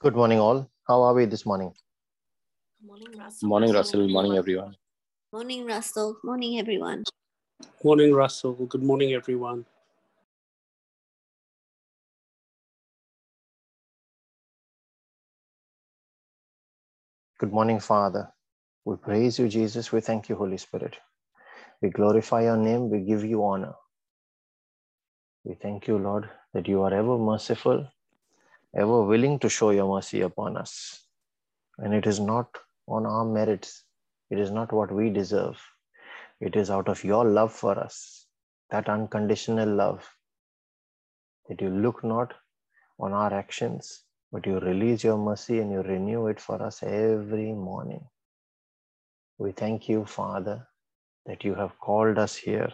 Good morning, all. How are we this morning? Morning, Russell. Morning, Russell. Morning, everyone. Morning, Russell. Morning, everyone. Morning, Russell. Good morning, everyone. Good morning, Father. We praise you, Jesus. We thank you, Holy Spirit. We glorify your name. We give you honor. We thank you, Lord, that you are ever merciful, ever willing to show your mercy upon us. And it is not on our merits, it is not what we deserve. It is out of your love for us, that unconditional love, that you look not on our actions, but you release your mercy and you renew it for us every morning. We thank you, Father, that you have called us here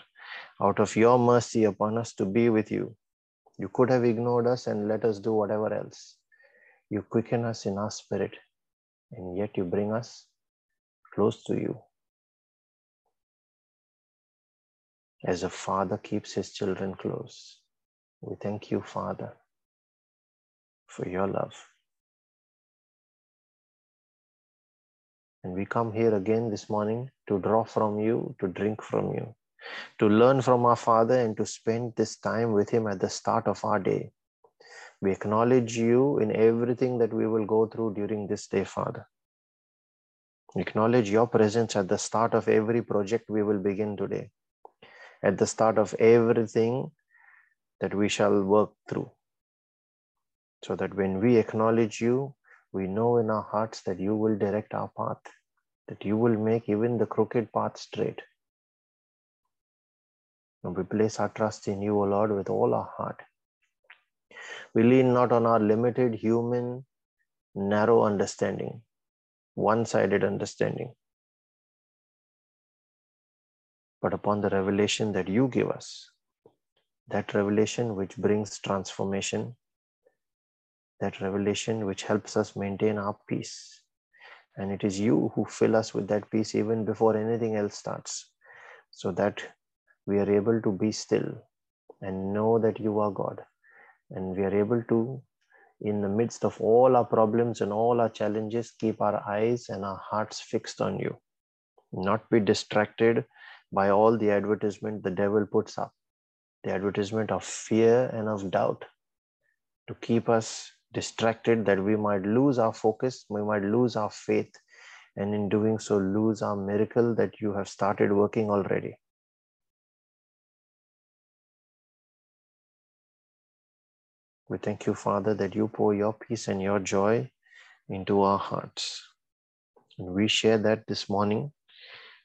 out of your mercy upon us to be with you. You could have ignored us and let us do whatever else. You quicken us in our spirit, and yet you bring us close to you. As a father keeps his children close. We thank you, Father, for your love. And we come here again this morning to draw from you, to drink from you, to learn from our Father, and to spend this time with Him at the start of our day. We acknowledge you in everything that we will go through during this day, Father. We acknowledge your presence at the start of every project we will begin today, at the start of everything that we shall work through. So that when we acknowledge you, we know in our hearts that you will direct our path, that you will make even the crooked path straight. And we place our trust in you, O Lord, with all our heart. We lean not on our limited human, narrow understanding, one sided understanding, but upon the revelation that you give us. That revelation which brings transformation, that revelation which helps us maintain our peace. And it is you who fill us with that peace even before anything else starts, so that we are able to be still and know that you are God. And we are able to, in the midst of all our problems and all our challenges, keep our eyes and our hearts fixed on you, not be distracted by all the advertisement the devil puts up, the advertisement of fear and of doubt to keep us distracted that we might lose our focus, we might lose our faith, and in doing so, lose our miracle that you have started working already. We thank you, Father, that you pour your peace and your joy into our hearts. And we share that this morning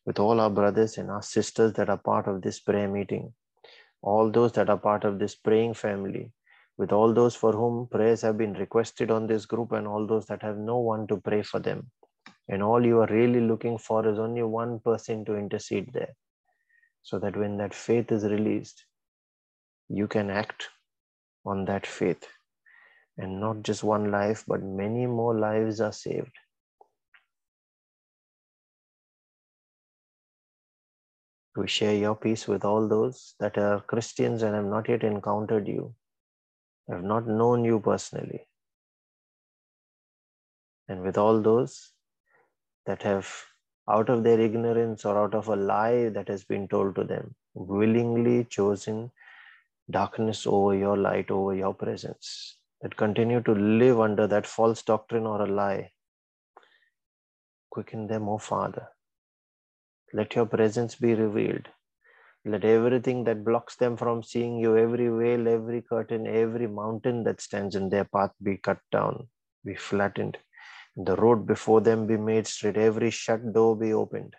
with all our brothers and our sisters that are part of this prayer meeting, all those that are part of this praying family, with all those for whom prayers have been requested on this group, and all those that have no one to pray for them. And all you are really looking for is only one person to intercede there, so that when that faith is released, you can act on that faith. And not just one life, but many more lives are saved. We share your peace with all those that are Christians and have not yet encountered you, have not known you personally. And with all those that have, out of their ignorance or out of a lie that has been told to them, willingly chosen darkness over your light, over your presence, that continue to live under that false doctrine or a lie. Quicken them, O Father. Let your presence be revealed. Let everything that blocks them from seeing you, every veil, every curtain, every mountain that stands in their path be cut down, be flattened. The road before them be made straight, every shut door be opened.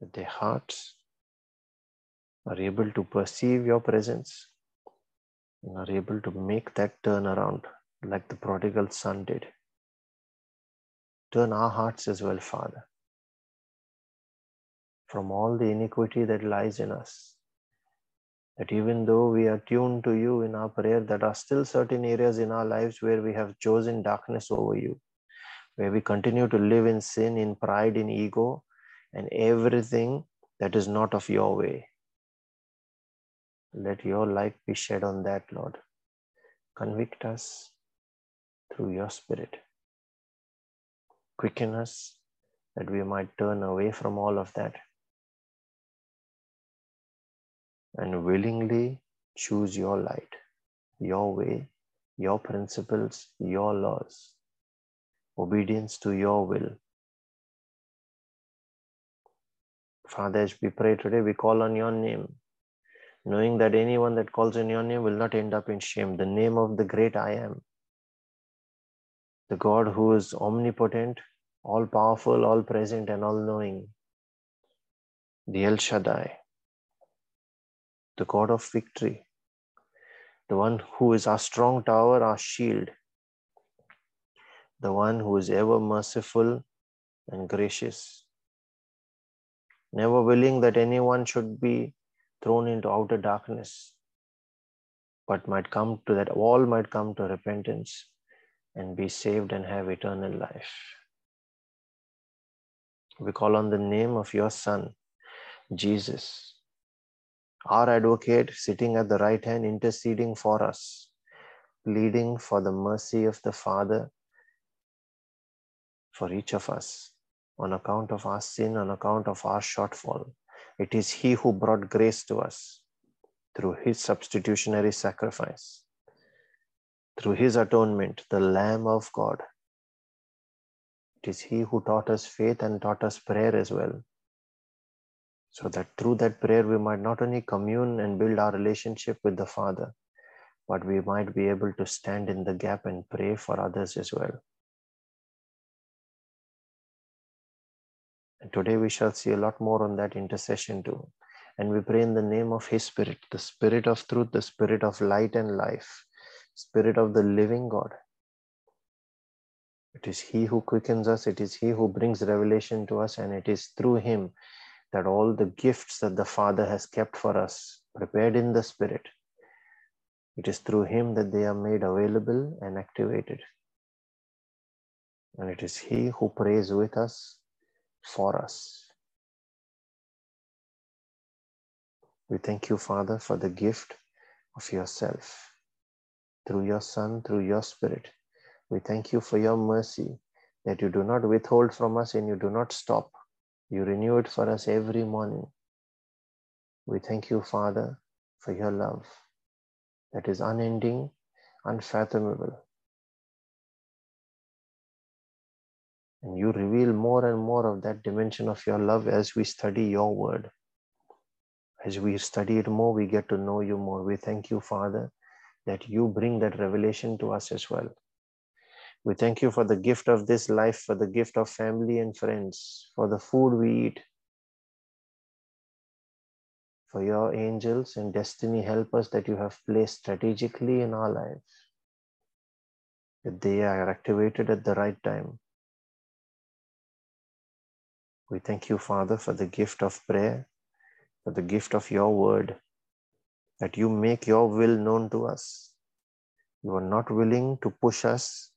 That their hearts are able to perceive your presence and are able to make that turn around like the prodigal son did. Turn our hearts as well, Father, from all the iniquity that lies in us. That even though we are tuned to you in our prayer, there are still certain areas in our lives where we have chosen darkness over you, where we continue to live in sin, in pride, in ego, and everything that is not of your way. Let your light be shed on that, Lord. Convict us through your Spirit. Quicken us that we might turn away from all of that and willingly choose your light, your way, your principles, your laws, obedience to your will. Father, as we pray today, we call on your name, knowing that anyone that calls on your name will not end up in shame. The name of the great I am, the God who is omnipotent, all powerful, all present, and all knowing, the El Shaddai, the God of victory, the one who is our strong tower, our shield, the one who is ever merciful and gracious, never willing that anyone should be thrown into outer darkness, but might come to that all might come to repentance and be saved and have eternal life. We call on the name of your Son, Jesus, our advocate sitting at the right hand, interceding for us, pleading for the mercy of the Father for each of us on account of our sin, on account of our shortfall. It is He who brought grace to us through His substitutionary sacrifice, through His atonement, the Lamb of God. It is He who taught us faith and taught us prayer as well so that through that prayer we might not only commune and build our relationship with the Father, but we might be able to stand in the gap and pray for others as well. And today we shall see a lot more on that intercession too. And we pray in the name of His Spirit, the Spirit of truth, the Spirit of light and life, Spirit of the living God. It is He who quickens us, it is He who brings revelation to us, and it is through Him that all the gifts that the Father has kept for us, prepared in the Spirit, it is through Him that they are made available and activated. And it is He who prays with us, for us. We thank you, Father, for the gift of yourself through your Son, through your Spirit. We thank you for your mercy that you do not withhold from us and you do not stop you renew it for us every morning. We thank you, Father, for your love that is unending, unfathomable. And you reveal more and more of that dimension of your love as we study your word. As we study it more, we get to know you more. We thank you, Father, that you bring that revelation to us as well. We thank you for the gift of this life, for the gift of family and friends, for the food we eat, for your angels and destiny help us that you have placed strategically in our lives, that they are activated at the right time. We thank you, Father, for the gift of prayer, for the gift of your word, that you make your will known to us. You are not willing to push us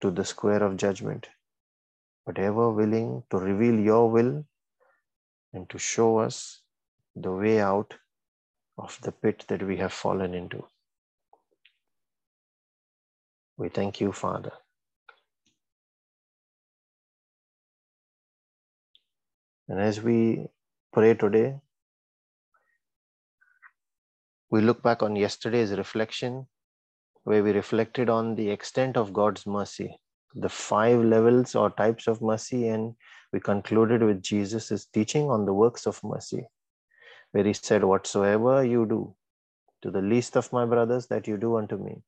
to the square of judgment, but ever willing to reveal your will and to show us the way out of the pit that we have fallen into. We thank you, Father. And as we pray today, we look back on yesterday's reflection where we reflected on the extent of God's mercy, the five levels or types of mercy, and we concluded with Jesus' teaching on the works of mercy, where he said, Whatsoever you do to the least of my brothers, that you do unto me.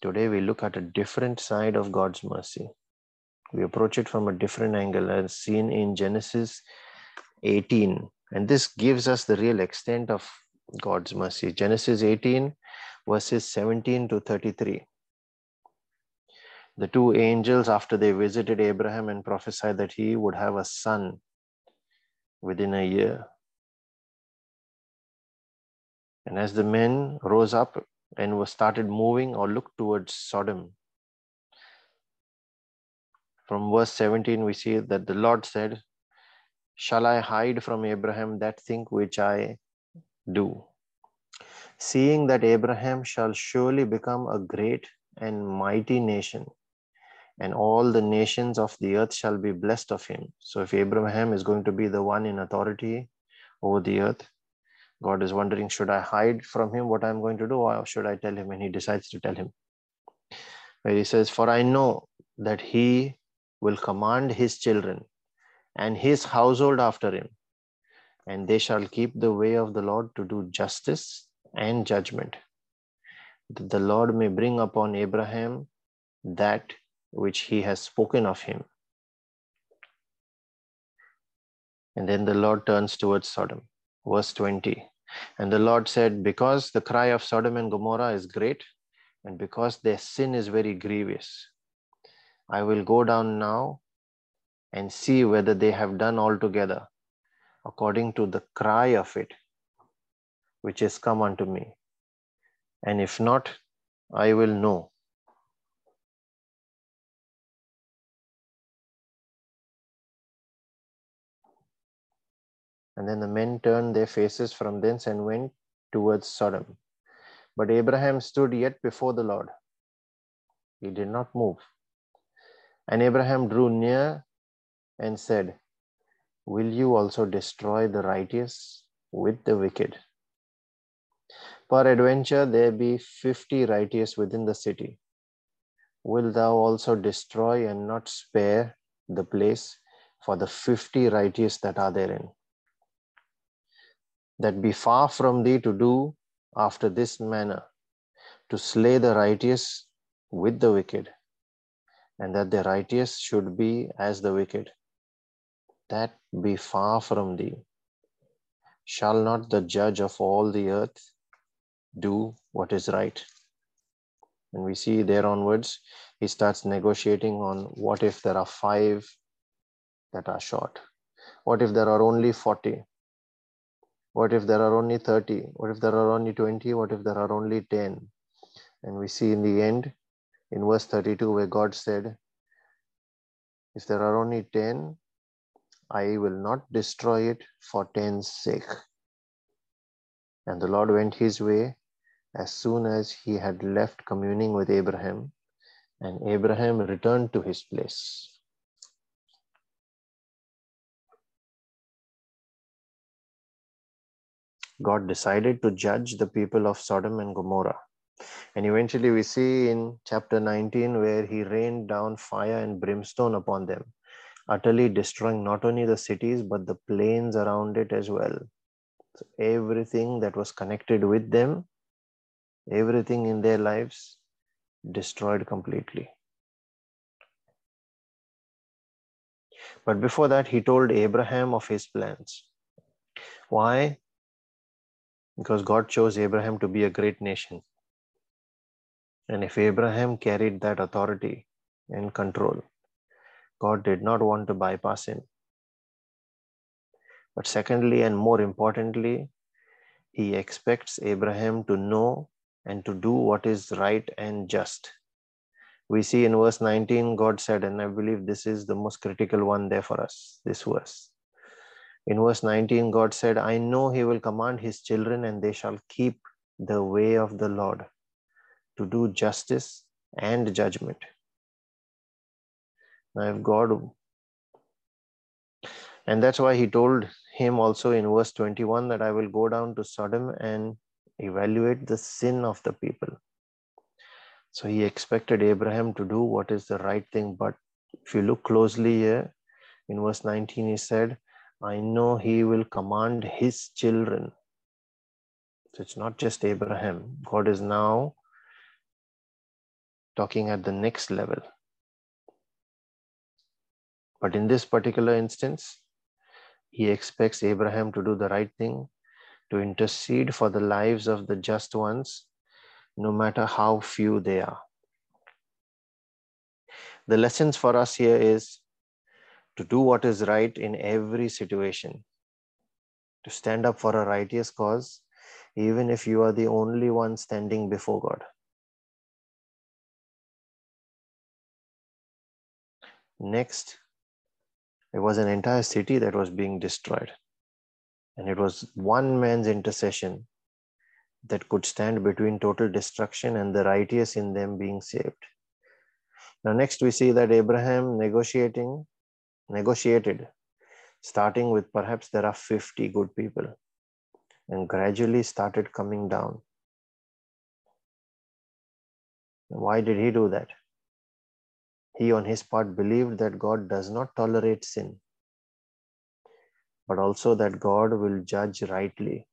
Today we look at a different side of God's mercy. We approach it from a different angle as seen in Genesis 18. And this gives us the real extent of God's mercy. Genesis 18, verses 17 to 33. The two angels, after they visited Abraham and prophesied that he would have a son within a year. And as the men rose up and were started moving or looked towards Sodom, from verse 17, we see that the Lord said, Shall I hide from Abraham that thing which I do. seeing that Abraham shall surely become a great and mighty nation, and all the nations of the earth shall be blessed of him. So, if Abraham is going to be the one in authority over the earth, God is wondering, should I hide from him what I'm going to do, or should I tell him? And he decides to tell him. Where he says, For I know that he will command his children and his household after him, and they shall keep the way of the Lord to do justice and judgment, that the Lord may bring upon Abraham that which he has spoken of him. And then the Lord turns towards Sodom. Verse 20. And the Lord said, Because the cry of Sodom and Gomorrah is great, and because their sin is very grievous, I will go down now and see whether they have done altogether according to the cry of it, which is come unto me. And if not, I will know. And then the men turned their faces from thence and went towards Sodom. But Abraham stood yet before the Lord. He did not move. And Abraham drew near and said, Will you also destroy the righteous with the wicked? Peradventure there be fifty righteous within the city. Will thou also destroy and not spare the place for the fifty righteous that are therein? That be far from thee to do after this manner, to slay the righteous with the wicked, and that the righteous should be as the wicked that be far from thee. Shall not the judge of all the earth do what is right? And we see there onwards, he starts negotiating on what if there are five that are short? What if there are only 40? What if there are only 30? What if there are only 20? What if there are only 10? And we see in the end, in verse 32, where God said, If there are only 10, I will not destroy it for ten's sake. And the Lord went his way as soon as he had left communing with Abraham, and Abraham returned to his place. God decided to judge the people of Sodom and Gomorrah. And eventually, we see in chapter 19 where he rained down fire and brimstone upon them utterly destroying not only the cities but the plains around it as well. So everything that was connected with them, everything in their lives, destroyed completely. But before that, he told Abraham of his plans. Why? Because God chose Abraham to be a great nation. And if Abraham carried that authority and control, God did not want to bypass him. But secondly, and more importantly, he expects Abraham to know and to do what is right and just. We see in verse 19, God said, and I believe this is the most critical one there for us, this verse. In verse 19, God said, I know he will command his children and they shall keep the way of the Lord to do justice and judgment I have God. And that's why he told him also in verse 21 that I will go down to Sodom and evaluate the sin of the people. So he expected Abraham to do what is the right thing. But if you look closely here, in verse 19, he said, I know he will command his children. So it's not just Abraham. God is now talking at the next level. But in this particular instance, he expects Abraham to do the right thing, to intercede for the lives of the just ones, no matter how few they are. The lessons for us here is to do what is right in every situation, to stand up for a righteous cause, even if you are the only one standing before God. Next, it was an entire city that was being destroyed. And it was one man's intercession that could stand between total destruction and the righteous in them being saved. Now, next we see that Abraham negotiating, negotiated, starting with perhaps there are 50 good people, and gradually started coming down. Why did he do that? He, on his part, believed that God does not tolerate sin, but also that God will judge rightly.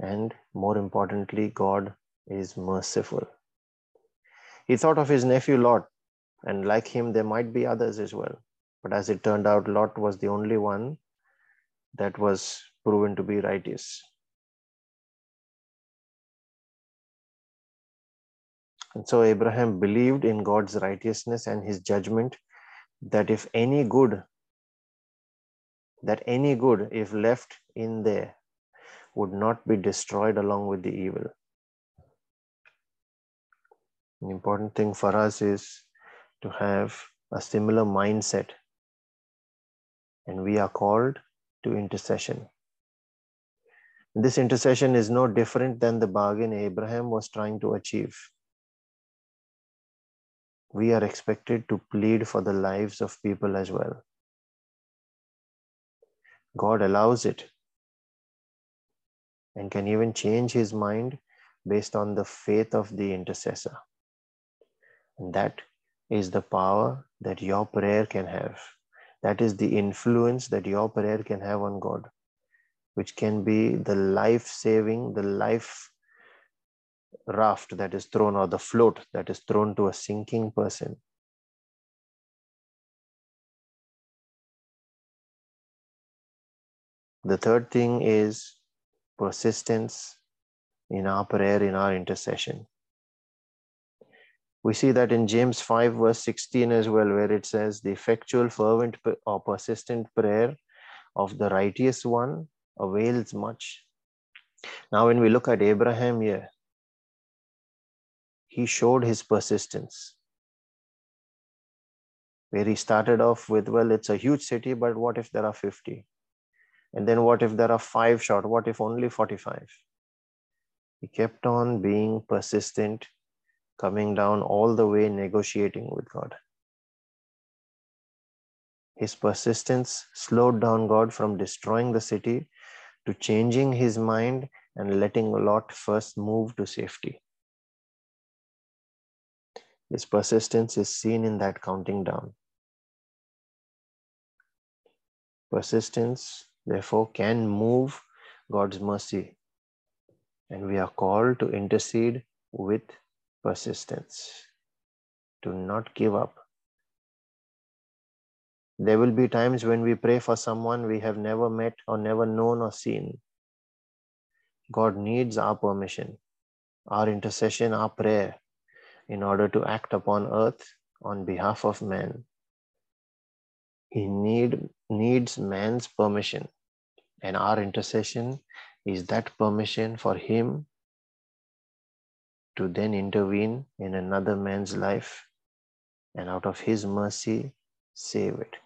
And more importantly, God is merciful. He thought of his nephew Lot, and like him, there might be others as well. But as it turned out, Lot was the only one that was proven to be righteous. And so Abraham believed in God's righteousness and his judgment that if any good, that any good, if left in there, would not be destroyed along with the evil. An important thing for us is to have a similar mindset, and we are called to intercession. This intercession is no different than the bargain Abraham was trying to achieve we are expected to plead for the lives of people as well. God allows it and can even change his mind based on the faith of the intercessor. And that is the power that your prayer can have. That is the influence that your prayer can have on God, which can be the life saving, the life raft that is thrown or the float that is thrown to a sinking person. The third thing is persistence in our prayer, in our intercession. We see that in James 5, verse 16 as well, where it says, The effectual, fervent, or persistent prayer of the righteous one avails much. Now, when we look at Abraham here, he showed his persistence. Where he started off with, well, it's a huge city, but what if there are 50? And then what if there are five short? What if only 45? He kept on being persistent, coming down all the way, negotiating with God. His persistence slowed down God from destroying the city to changing his mind and letting Lot first move to safety. His persistence is seen in that counting down. Persistence, therefore, can move God's mercy. And we are called to intercede with persistence, to not give up. There will be times when we pray for someone we have never met or never known or seen. God needs our permission, our intercession, our prayer in order to act upon earth on behalf of man. He need, needs man's permission, and our intercession is that permission for him to then intervene in another man's life and out of his mercy save it.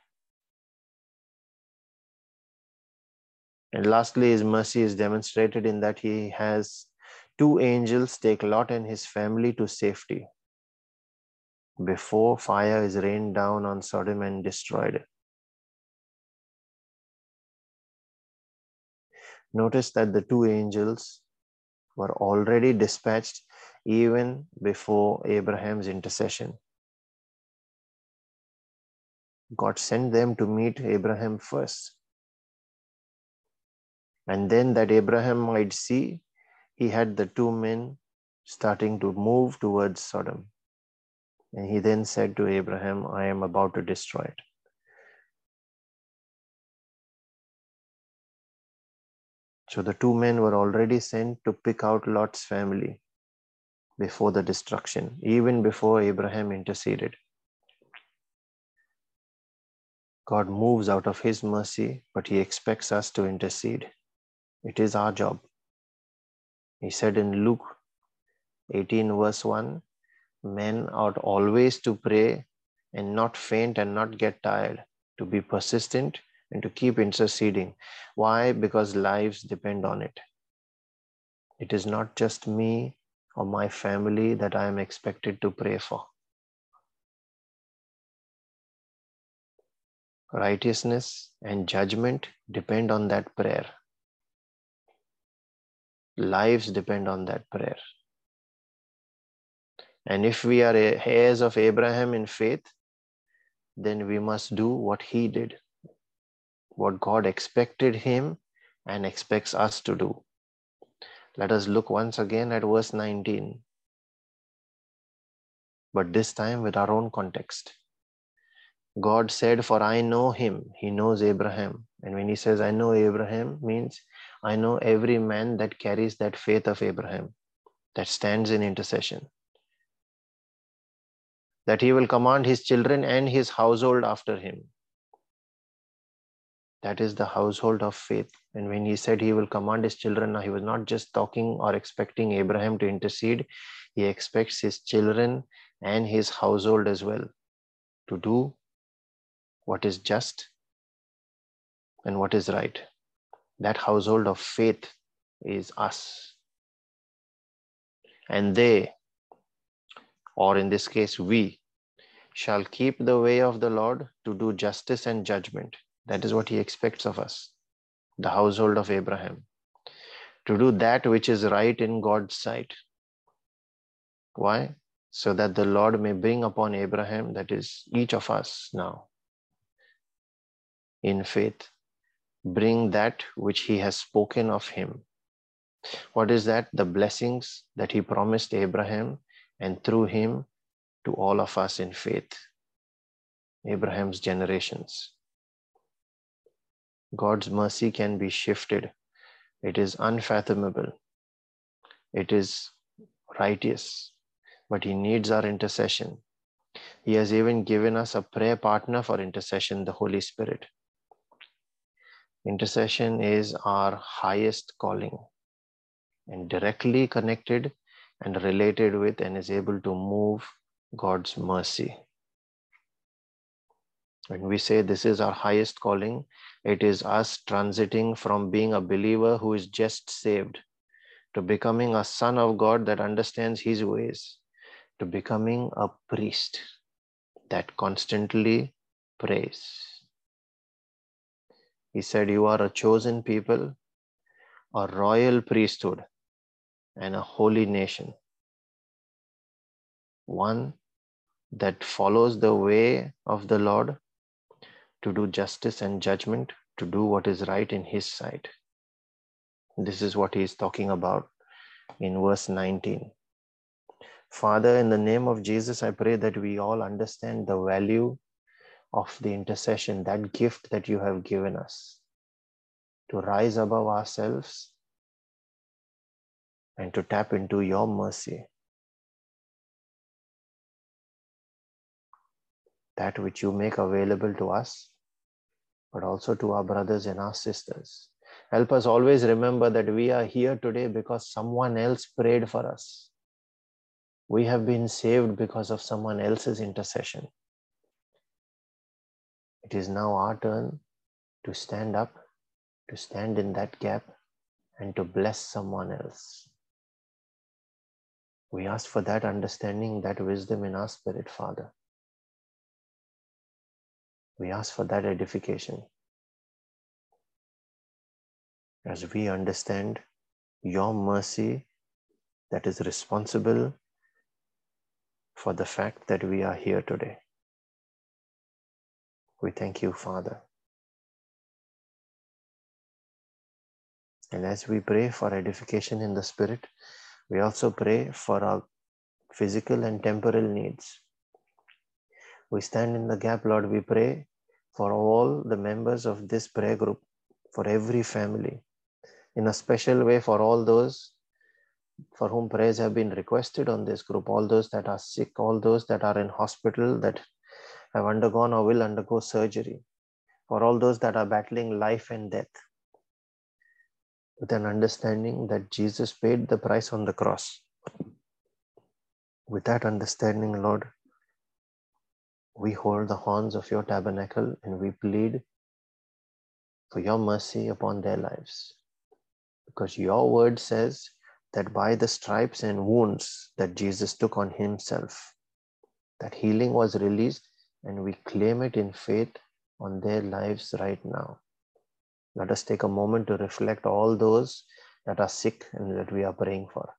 And lastly, his mercy is demonstrated in that he has two angels take Lot and his family to safety before fire is rained down on Sodom and destroyed it. Notice that the two angels were already dispatched even before Abraham's intercession. God sent them to meet Abraham first. And then that Abraham might see, he had the two men starting to move towards Sodom. And he then said to Abraham, I am about to destroy it. So the two men were already sent to pick out Lot's family before the destruction, even before Abraham interceded. God moves out of his mercy, but he expects us to intercede. It is our job. He said in Luke 18, verse 1 men ought always to pray and not faint and not get tired, to be persistent and to keep interceding. Why? Because lives depend on it. It is not just me or my family that I am expected to pray for. Righteousness and judgment depend on that prayer. Lives depend on that prayer. And if we are heirs of Abraham in faith, then we must do what he did, what God expected him and expects us to do. Let us look once again at verse 19, but this time with our own context. God said, For I know him. He knows Abraham. And when he says, I know Abraham, means I know every man that carries that faith of Abraham, that stands in intercession. That he will command his children and his household after him. That is the household of faith. And when he said he will command his children, he was not just talking or expecting Abraham to intercede, he expects his children and his household as well to do what is just and what is right. That household of faith is us. And they, or in this case, we, shall keep the way of the Lord to do justice and judgment. That is what he expects of us, the household of Abraham, to do that which is right in God's sight. Why? So that the Lord may bring upon Abraham, that is each of us now, in faith, bring that which he has spoken of him. What is that? The blessings that he promised Abraham and through him to all of us in faith, Abraham's generations. God's mercy can be shifted. It is unfathomable. It is righteous, but He needs our intercession. He has even given us a prayer partner for intercession, the Holy Spirit. Intercession is our highest calling and directly connected and related with and is able to move God's mercy. When we say this is our highest calling, it is us transiting from being a believer who is just saved to becoming a son of God that understands his ways, to becoming a priest that constantly prays. He said, You are a chosen people, a royal priesthood, and a holy nation. One that follows the way of the Lord to do justice and judgment, to do what is right in His sight. This is what He is talking about in verse 19. Father, in the name of Jesus, I pray that we all understand the value of the intercession, that gift that you have given us to rise above ourselves and to tap into your mercy. That which you make available to us but also to our brothers and our sisters. Help us always remember that we are here today because someone else prayed for us. We have been saved because of someone else's intercession. It is now our turn to stand up, to stand in that gap, and to bless someone else. We ask for that understanding, that wisdom in our spirit, Father. We ask for that edification. As we understand your mercy that is responsible for the fact that we are here today. We thank you, Father. And as we pray for edification in the Spirit, we also pray for our physical and temporal needs. We stand in the gap, Lord. We pray for all the members of this prayer group, for every family, in a special way for all those for whom prayers have been requested on this group, all those that are sick, all those that are in hospital, that have undergone or will undergo surgery, for all those that are battling life and death, with an understanding that Jesus paid the price on the cross. With that understanding, Lord, we hold the horns of your tabernacle and we plead for your mercy upon their lives. Because your word says that by the stripes and wounds that Jesus took on himself, that healing was released, and we claim it in faith on their lives right now. Let us take a moment to reflect all those that are sick and that we are praying for.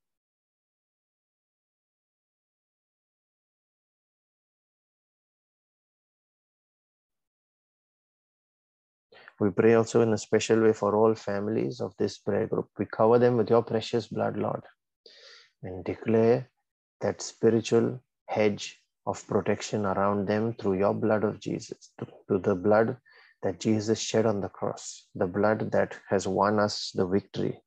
We pray also in a special way for all families of this prayer group. We cover them with your precious blood, Lord, and declare that spiritual hedge of protection around them through your blood of Jesus, to the blood that Jesus shed on the cross, the blood that has won us the victory.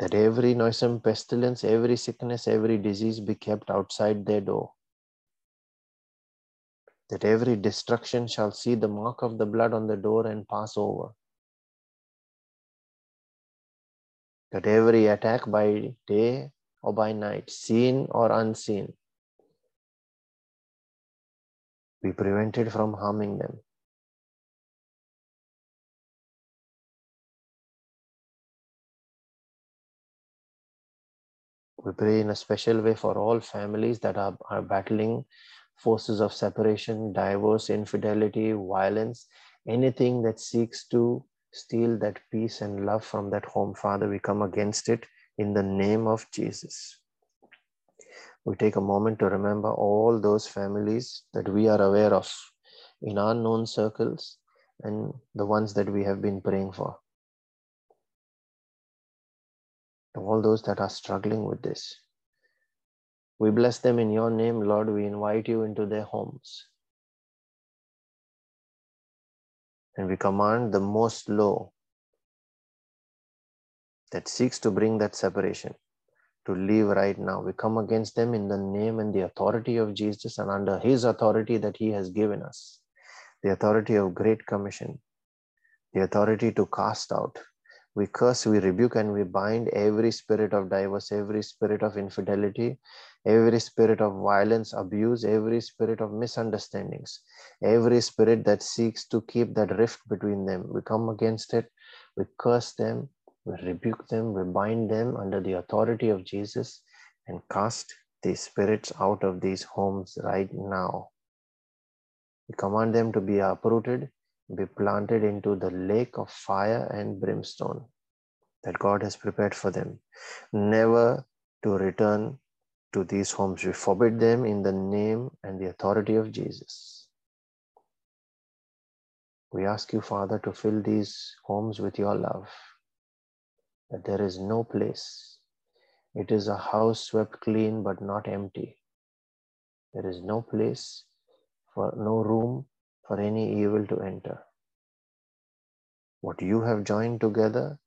That every noisome pestilence, every sickness, every disease be kept outside their door that every destruction shall see the mark of the blood on the door and pass over. That every attack by day or by night, seen or unseen, be prevented from harming them. We pray in a special way for all families that are, are battling forces of separation, divorce, infidelity, violence, anything that seeks to steal that peace and love from that home. Father, we come against it in the name of Jesus. We take a moment to remember all those families that we are aware of in our known circles and the ones that we have been praying for. All those that are struggling with this. We bless them in your name, Lord. We invite you into their homes. And we command the most low that seeks to bring that separation to leave right now. We come against them in the name and the authority of Jesus and under his authority that he has given us. The authority of Great Commission, the authority to cast out, we curse, we rebuke, and we bind every spirit of divorce, every spirit of infidelity, every spirit of violence, abuse, every spirit of misunderstandings, every spirit that seeks to keep that rift between them. We come against it, we curse them, we rebuke them, we bind them under the authority of Jesus and cast these spirits out of these homes right now. We command them to be uprooted be planted into the lake of fire and brimstone that God has prepared for them, never to return to these homes. We forbid them in the name and the authority of Jesus. We ask you, Father, to fill these homes with your love, that there is no place. It is a house swept clean but not empty. There is no place for no room for any evil to enter. What you have joined together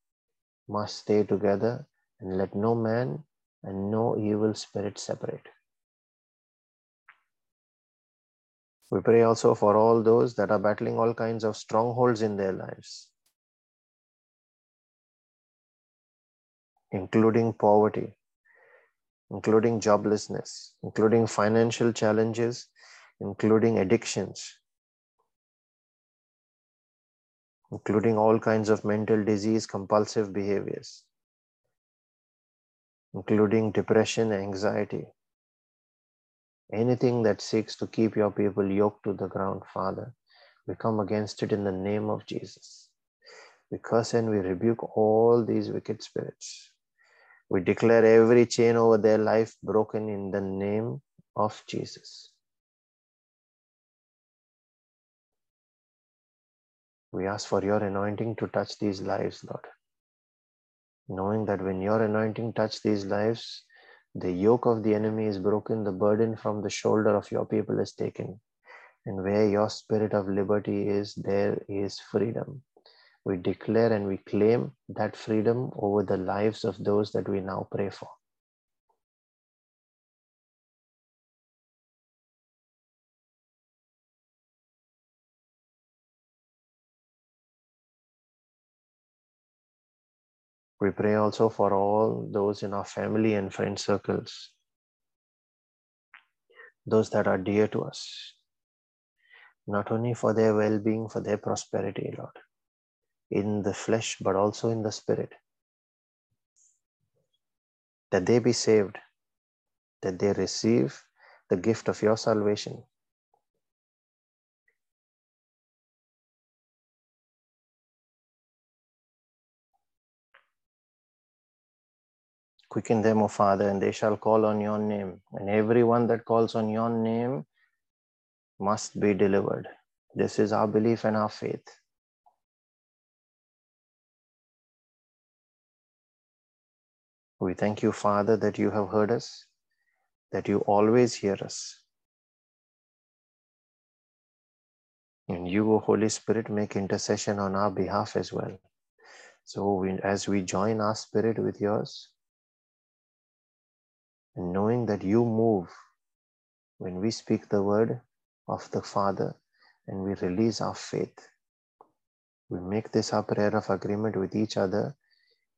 must stay together, and let no man and no evil spirit separate. We pray also for all those that are battling all kinds of strongholds in their lives, including poverty, including joblessness, including financial challenges, including addictions, including all kinds of mental disease, compulsive behaviors, including depression, anxiety, anything that seeks to keep your people yoked to the ground, Father, we come against it in the name of Jesus. We curse and we rebuke all these wicked spirits. We declare every chain over their life broken in the name of Jesus. We ask for your anointing to touch these lives, Lord. Knowing that when your anointing touch these lives, the yoke of the enemy is broken, the burden from the shoulder of your people is taken. And where your spirit of liberty is, there is freedom. We declare and we claim that freedom over the lives of those that we now pray for. We pray also for all those in our family and friend circles, those that are dear to us, not only for their well being, for their prosperity, Lord, in the flesh, but also in the spirit. that they be saved, that they receive the gift of your salvation. Quicken them, O Father, and they shall call on your name. And everyone that calls on your name must be delivered. This is our belief and our faith. We thank you, Father, that you have heard us, that you always hear us. And you, O Holy Spirit, make intercession on our behalf as well. So we, as we join our spirit with yours, and knowing that you move when we speak the word of the Father and we release our faith, we make this our prayer of agreement with each other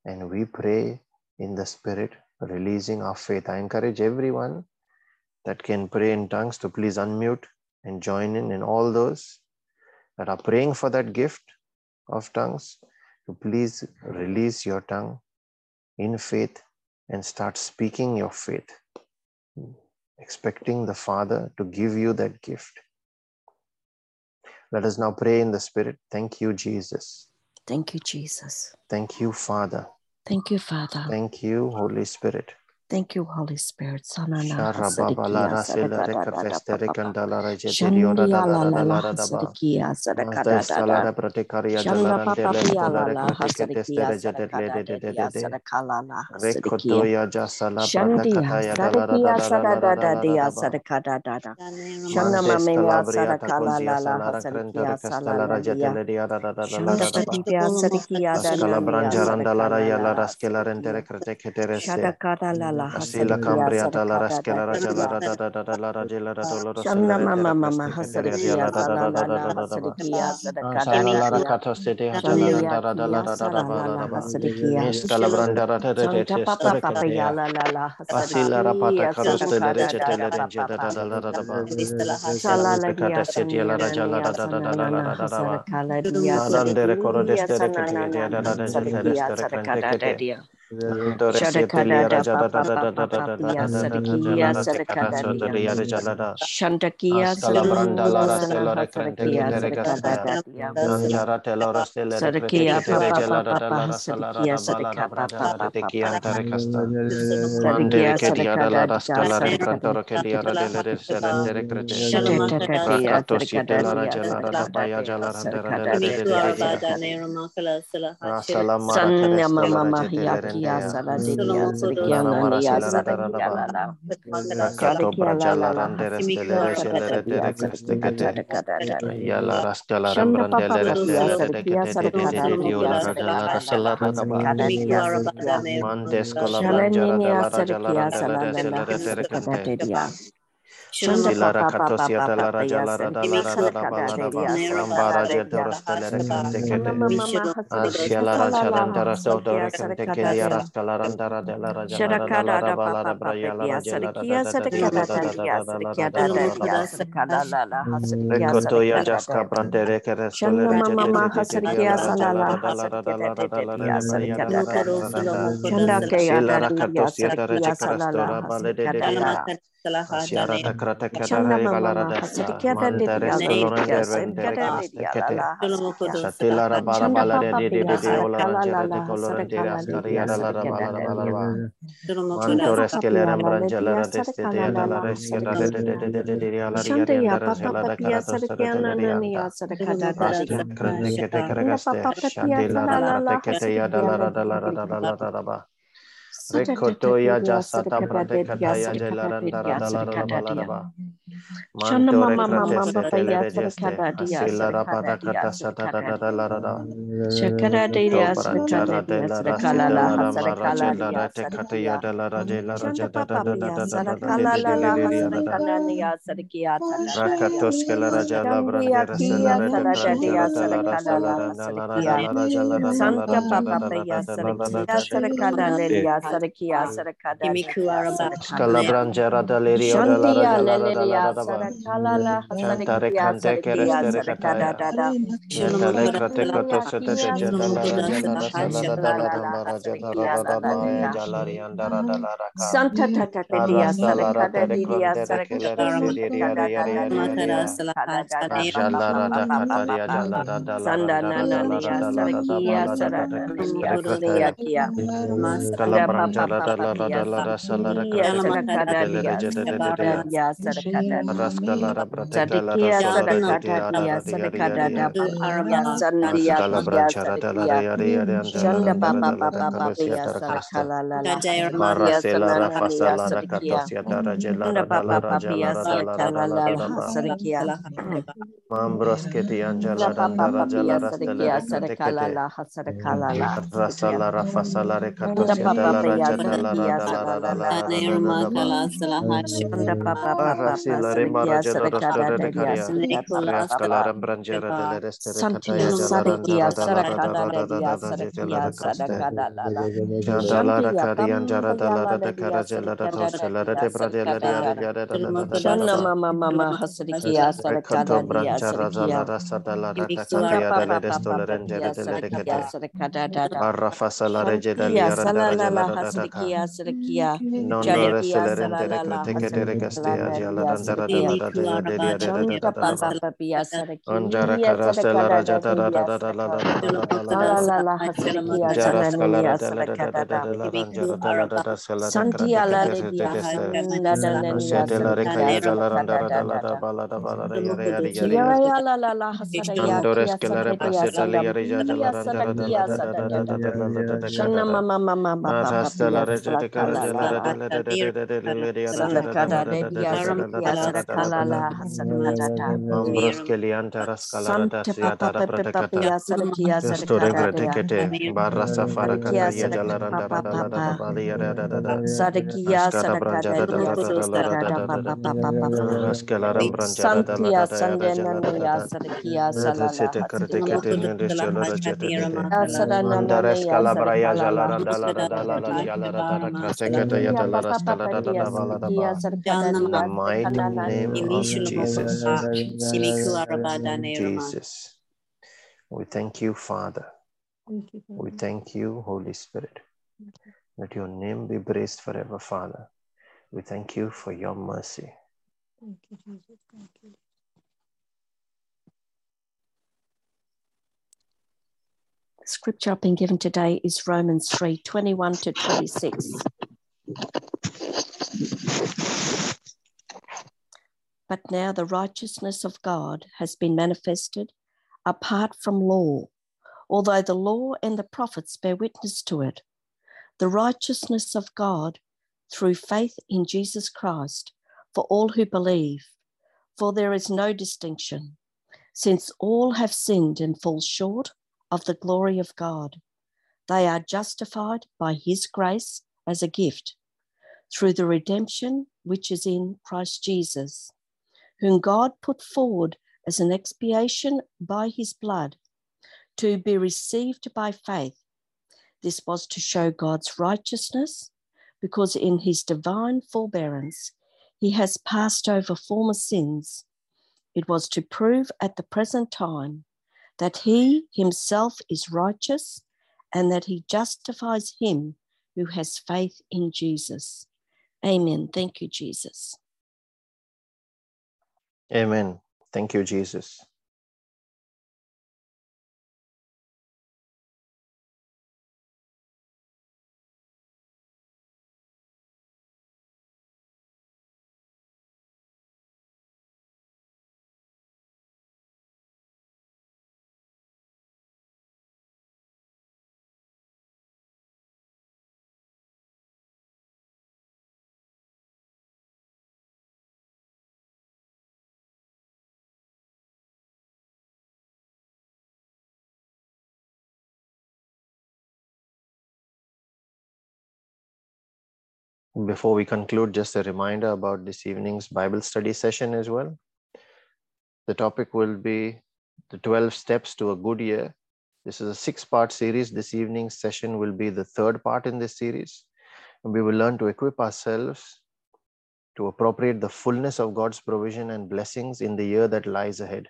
and we pray in the spirit, releasing our faith. I encourage everyone that can pray in tongues to please unmute and join in, and all those that are praying for that gift of tongues to please release your tongue in faith and start speaking your faith, expecting the Father to give you that gift. Let us now pray in the Spirit. Thank you, Jesus. Thank you, Jesus. Thank you, Father. Thank you, Father. Thank you, Holy Spirit. Thank you, Holy Spirit. Sanana Shara baba hasadikia lara sela sadakadada reka festere papa. kandala ra jete diora da da da da la la da da ba. hasadikia Mazda sadakadada. salara pratikaria Shanda jalaran papa dele pia la stolare la kritike hasadikia testere jete le de de de de sadakadada de. sadakala la hasadikia. Rekotoya jasala Shandia pratakataya da la da sadakia da da da da da da da da ba. sadakadada. Shanda Mantes mamina calabria sadakala tacondia la la salara crentore hasadikia castellara salala dia. jetele dia da da da da la da da ba. kadidia sadikia Ascala danania branjaranda la sadakala raya la la rascela rentere hasadikia. crete ketereste. Shadakada la la Asila hasadikia cambriata la rascela sadakadada raja la dia. da da da da da la raja la da doloro Shanna celerente mama mama creste keteria dia hasadikia la da da da da da da da da Ansala la sadakadadikia. racato sede hatala Shandia randa da da la kia da da da ba la da da da da da da Asila rapata hasadikia carostele sadakada da recetele da renge papa da da papa. da la da da ba. Shalalagia Pecata setia la sanyana raja la da nia da da da la la sanana da da da ba. hasadakala dia Marandere coro sadikia destere sanana kenteria da da da jetere hasadikia stere sadakada da kente dia. Mandore Shadakada setelia da da da da da da papa da dia. de yare jalada. Shantakia Ascala branda la sanana rastelo recrente che hasadikia te sadakada recastea. da dia. Anjara te lo rastele recrete Sadakia che te papa regela papa da da la papa rasala sadakia da bala da sadaka brada papa la de papa chi anta papa recasta. Mandere sadakia che dia sadaka da la dadika rastela sadaka recrantoro che dia da delle de serente recrete. shadata dadia Rakato sadaka siete la dadia rajala da sadaka baya dadia jala randera sadaka de de de de de dia. dadia Asala mara Sanya kereste la ba. la brajala randere stele de de de kete de de de sadaka de dadia diola sadaka rajala la la la rasala radaba. hasadakia Mandes cola branjara de Shalaninia la rajala sadakia randele de salalala sele de de hasadaka recante. dadia Shanda Asila papa papa rakatosia papa de la papia rajala radala sadakia radaba sadaka ladaba. dadia sadaka Ambara dadia jedoro stele recante Shana kete. Brayala jaska brandere hasadakia la Shanti Papa Papa Pia Sarakiana Nani Asarakada Shanti Papa Papa Pia Sarakiana Nani Asarakada Shanti Papa Papa Pia Sarakiana Nani Asarakada Shanti Papa Papa Pia Sarakiana Nani Asarakada Shanti Papa Papa Pia Sarakiana Nani Asarakada Shanti Papa Papa Pia Sarakiana Nani Asarakada Shanti Papa Papa Pia Sarakiana Nani Asarakada Shanti Papa Papa Pia Sarakiana Nani Asarakada Shanti Papa Papa Pia Sarakiana Nani Asarakada Shanti Papa Papa Pia Sarakiana Nani Asarakada Shanti Papa Papa Pia Sarakiana Nani Asarakada Shanti Papa Papa Pia Sarakiana Nani Asarakada Shanti Papa Papa Pia Sarakiana Nani Asarakada Shanti Papa Papa Pia Sarakiana Nani Asarakada Shanti Pap Sadakata Rekoto ya dadia jasata sadakada brate dadia kataya de la sadakada randara dadia da la ra ba sadakada la ra dia ba. Shanda Mantore mama krate mama setele papaya regeste. sadakada dia Asila sadakada rabada dia kata sata da sadakada da da dia la ra da. Shakara To dadia sadakada branjara de dia la rasti sadakala de la la rama hasadakala raje la dia rate kataya sadakia de la raje la raja Shanda da da papa da da pia da da da da de sadakala de de la de la de de da da. hasadakana nia sadakia tata Rakatos ke la raja la Shandia brandera se la kia rete saradadia pranjara de la rasta sarakada la la randa la raja hasarikia. la raja la randa la Santa papa da sarakia sarakada imikulara skala la Mambros ke di anjala Rafa Salara Jedali Rada Sadikia, mm, Sadikia, Santia Jesus. Jesus. We thank you, Father. We thank you, Holy Spirit. Let your name be praised forever, Father. We thank you for your mercy. Thank you, Jesus. Thank you. Scripture I've been given today is Romans 3 21 to 26. But now the righteousness of God has been manifested apart from law, although the law and the prophets bear witness to it. The righteousness of God through faith in Jesus Christ for all who believe, for there is no distinction, since all have sinned and fall short of the glory of God. They are justified by his grace as a gift through the redemption which is in Christ Jesus, whom God put forward as an expiation by his blood to be received by faith. This was to show God's righteousness, because in his divine forbearance he has passed over former sins. It was to prove at the present time that he himself is righteous and that he justifies him who has faith in Jesus. Amen. Thank you, Jesus. Amen. Thank you, Jesus. Before we conclude, just a reminder about this evening's Bible study session as well. The topic will be the 12 steps to a good year. This is a six part series. This evening's session will be the third part in this series. And we will learn to equip ourselves to appropriate the fullness of God's provision and blessings in the year that lies ahead.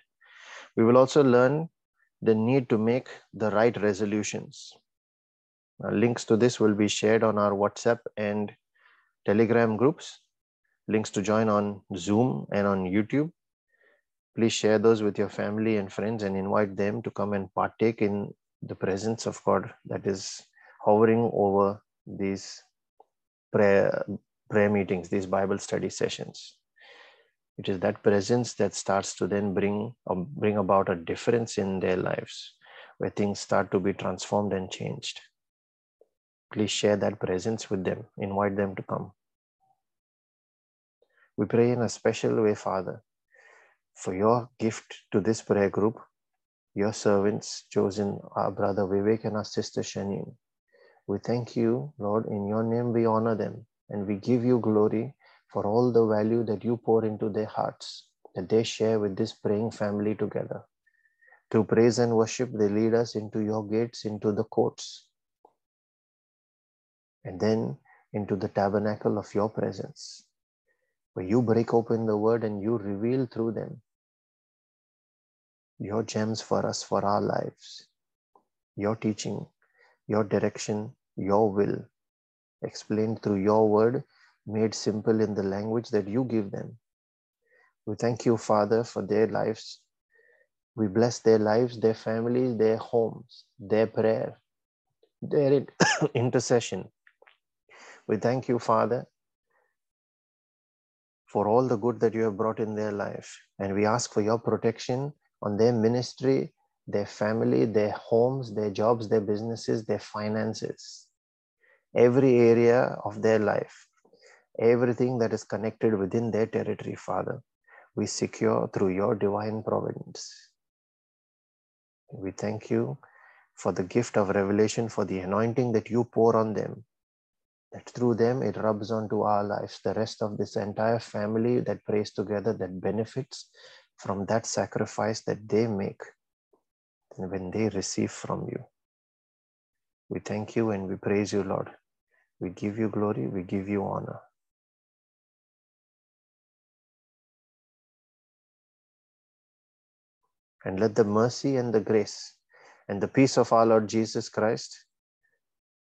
We will also learn the need to make the right resolutions. Uh, links to this will be shared on our WhatsApp and Telegram groups. Links to join on Zoom and on YouTube. Please share those with your family and friends and invite them to come and partake in the presence of God that is hovering over these prayer, prayer meetings, these Bible study sessions. It is that presence that starts to then bring, um, bring about a difference in their lives, where things start to be transformed and changed. Please share that presence with them, invite them to come. We pray in a special way, Father, for your gift to this prayer group, your servants chosen, our brother Vivek and our sister Shanin. We thank you, Lord, in your name we honor them and we give you glory for all the value that you pour into their hearts, that they share with this praying family together. Through praise and worship, they lead us into your gates, into the courts, and then into the tabernacle of your presence, where you break open the word and you reveal through them your gems for us, for our lives, your teaching, your direction, your will, explained through your word, made simple in the language that you give them. We thank you, Father, for their lives. We bless their lives, their families, their homes, their prayer, their intercession. We thank you, Father, for all the good that you have brought in their life. And we ask for your protection on their ministry, their family, their homes, their jobs, their businesses, their finances, every area of their life, everything that is connected within their territory, Father, we secure through your divine providence. We thank you for the gift of revelation, for the anointing that you pour on them, through them it rubs onto our lives, the rest of this entire family that prays together, that benefits from that sacrifice that they make and when they receive from you. We thank you and we praise you, Lord. We give you glory, we give you honor. And let the mercy and the grace and the peace of our Lord Jesus Christ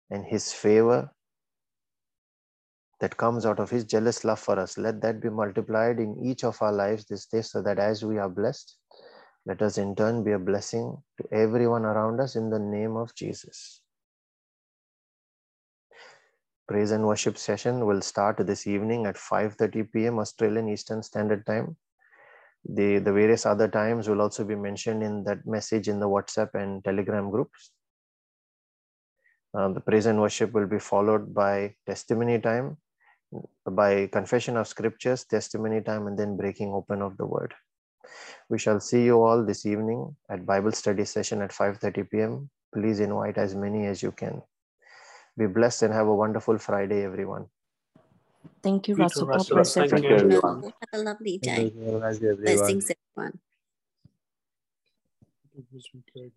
and his favor that comes out of his jealous love for us, let that be multiplied in each of our lives this day so that as we are blessed, let us in turn be a blessing to everyone around us in the name of Jesus. Praise and worship session will start this evening at 5:30 p.m. Australian Eastern Standard Time. The, the various other times will also be mentioned in that message in the WhatsApp and Telegram groups. Uh, the praise and worship will be followed by testimony time, by confession of scriptures, testimony time, and then breaking open of the word. We shall see you all this evening at Bible study session at 5:30 p.m. Please invite as many as you can. Be blessed and have a wonderful Friday, everyone. Thank you, You Russell. God Russell. bless Thank everyone. Have a lovely day. Thank you, everyone. Blessings, everyone. It was recorded.